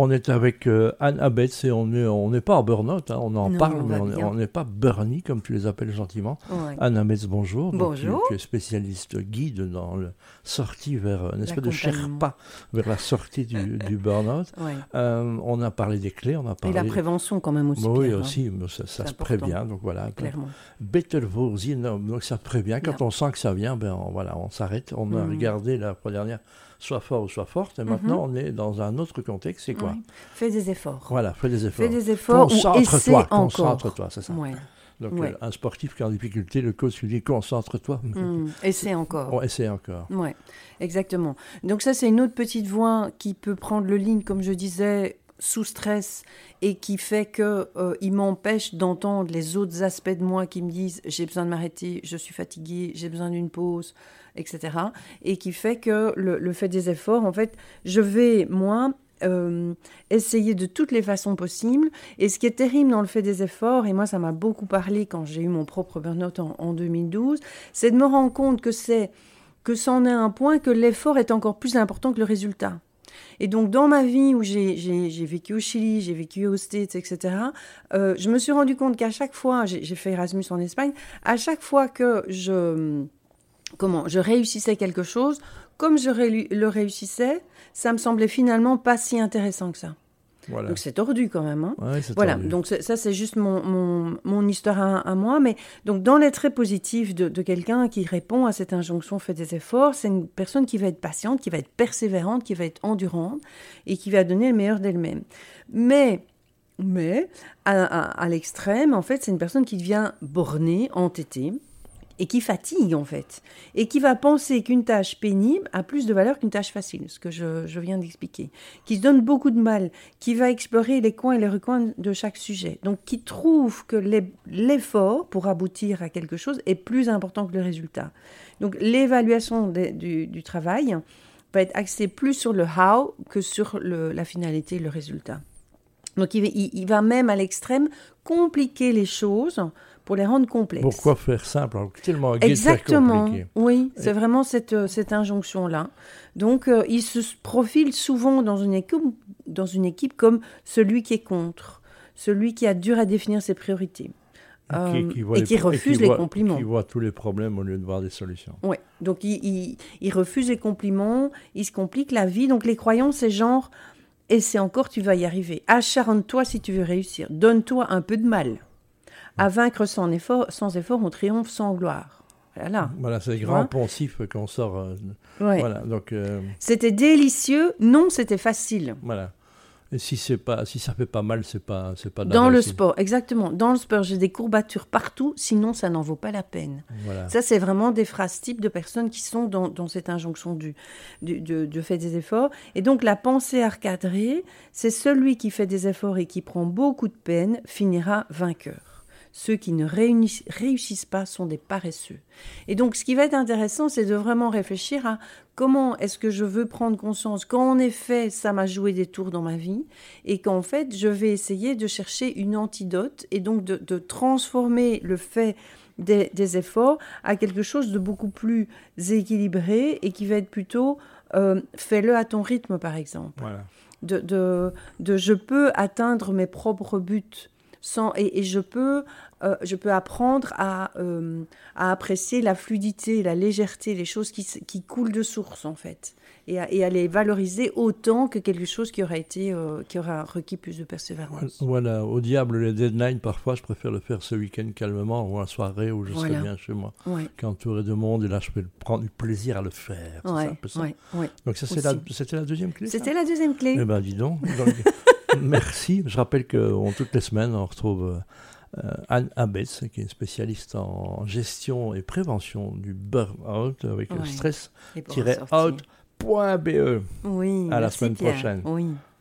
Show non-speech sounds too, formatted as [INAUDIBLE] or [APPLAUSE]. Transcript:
On est avec euh, Anne Abetz et on n'est on n'est pas en burn-out, hein, on en Non, parle, mais on est- n'est pas burny comme tu les appelles gentiment. Ouais. Anne Abetz, bonjour. Donc, Bonjour. Tu, tu es spécialiste guide dans le sortie vers euh, une espèce de. Sherpa vers la sortie du, [LAUGHS] du burn-out. Ouais. Euh, on a parlé des clés, on a Et parlé. la prévention quand même aussi. Bah oui, Pierre, hein, aussi, mais ça, se important. prévient, donc voilà. clairement. Betelvorzin, donc ça prévient. Quand on sent que ça vient, ben on, voilà, on s'arrête. On a Mhm. regardé la fois dernière, soit fort ou soit forte, et maintenant on est dans un autre contexte. C'est quoi? Fais des efforts. Voilà, fais des efforts. Fais des efforts Concentre-toi, encore. concentre-toi, c'est ça. Ouais. Donc Ouais. euh, un sportif qui est en difficulté, le coach lui dit concentre-toi. Mm. Essaie encore. On essaie encore. Ouais, exactement. Donc ça, c'est une autre petite voix qui peut prendre le ligne, comme je disais, sous stress et qui fait que euh, il m'empêche d'entendre les autres aspects de moi qui me disent j'ai besoin de m'arrêter, je suis fatiguée, j'ai besoin d'une pause, etc. Et qui fait que le, le fait des efforts, en fait, je vais moi euh, essayer de toutes les façons possibles. Et ce qui est terrible dans le fait des efforts, et moi ça m'a beaucoup parlé quand j'ai eu mon propre burn-out en, en 2012, c'est de me rendre compte que c'est que c'en est un point que l'effort est encore plus important que le résultat. Et donc, dans ma vie où j'ai vécu au Chili, j'ai vécu aux States, etc., euh, je me suis rendu compte qu'à chaque fois, j'ai fait Erasmus en Espagne, à chaque fois que je, comment, je réussissais quelque chose, comme je ré- le réussissais, ça me semblait finalement pas si intéressant que ça. Voilà. Donc, c'est tordu quand même. Hein. Ouais, Voilà, donc ça c'est juste mon, mon, mon histoire à, à moi, mais donc dans les traits positifs de, de quelqu'un qui répond à cette injonction, fait des efforts, c'est une personne qui va être patiente, qui va être persévérante, qui va être endurante et qui va donner le meilleur d'elle-même. Mais, mais à, à- à l'extrême, en fait, c'est une personne qui devient bornée, entêtée et qui fatigue en fait, et qui va penser qu'une tâche pénible a plus de valeur qu'une tâche facile, ce que je, viens d'expliquer, qui se donne beaucoup de mal, qui va explorer les coins et les recoins de chaque sujet, donc qui trouve que l'effort pour aboutir à quelque chose est plus important que le résultat. Donc l'évaluation du, travail va être axée plus sur le how que sur la finalité, le résultat. Donc il, va- il- il va même à l'extrême compliquer les choses pour les rendre complexes. Pourquoi faire simple? Tellement Exactement. compliqué Oui, c'est vraiment cette, euh, cette injonction-là. Donc, euh, il se profile souvent dans une, équipe, dans une équipe comme celui qui est contre, celui qui a dur à définir ses priorités. Euh, et les qui refuse les voit- compliments. Qui voit tous les problèmes au lieu de voir des solutions. Ouais. Donc, il, il- il refuse les compliments, il se complique la vie. Donc, les croyances, c'est genre, et c'est encore, tu vas y arriver. Acharne-toi si tu veux réussir. Donne-toi un peu de mal. À vaincre sans effort, sans effort, on triomphe sans gloire. Voilà. Voilà, c'est vois poncifs qu'on sort. euh, Ouais. Voilà, donc euh, C'était délicieux. Non, c'était facile. voilà. Et si c'est pas, si ça fait pas mal, c'est pas, c'est pas Dans le sport, exactement. Dans le sport, j'ai des courbatures partout, sinon ça n'en vaut pas la peine. Voilà. Ça, c'est vraiment des phrases types de personnes qui sont dans, dans cette injonction du, du, fait des efforts. Et donc, la pensée à recadrer, c'est celui qui fait des efforts et qui prend beaucoup de peine finira vainqueur. Ceux qui ne réussissent pas sont des paresseux. Et donc, ce qui va être intéressant, c'est de vraiment réfléchir à comment est-ce que je veux prendre conscience qu'en effet, ça m'a joué des tours dans ma vie et qu'en fait, je vais essayer de chercher une antidote et donc de, de transformer le fait des, des efforts à quelque chose de beaucoup plus équilibré et qui va être plutôt euh, fais-le à ton rythme, par exemple Voilà. de, de, de je peux atteindre mes propres buts sans, et, et je, peux, euh, je peux apprendre à, euh, à apprécier la fluidité, la légèreté, les choses qui, coulent de source en fait, et à, et à les valoriser autant que quelque chose qui aurait, été, euh, qui aura requis plus de persévérance. Voilà, au diable les deadlines, parfois je préfère le faire ce week-end calmement ou en soirée où je Voilà. serai bien chez moi, Ouais, qu'entouré de monde, et là je peux prendre du plaisir à le faire. c'est ça, un ouais, peu ça. ouais, ouais. Donc ça, la, c'était la deuxième clé C'était la deuxième clé. Eh ben dis donc. Donc, [LAUGHS] [LAUGHS] merci. Je rappelle que on- toutes les semaines, on retrouve euh, Anne Abetz, qui est spécialiste en gestion et prévention du burn-out avec Ouais. stress Et pour en sortir. out.be. Oui, À la semaine Pierre. prochaine. Oui.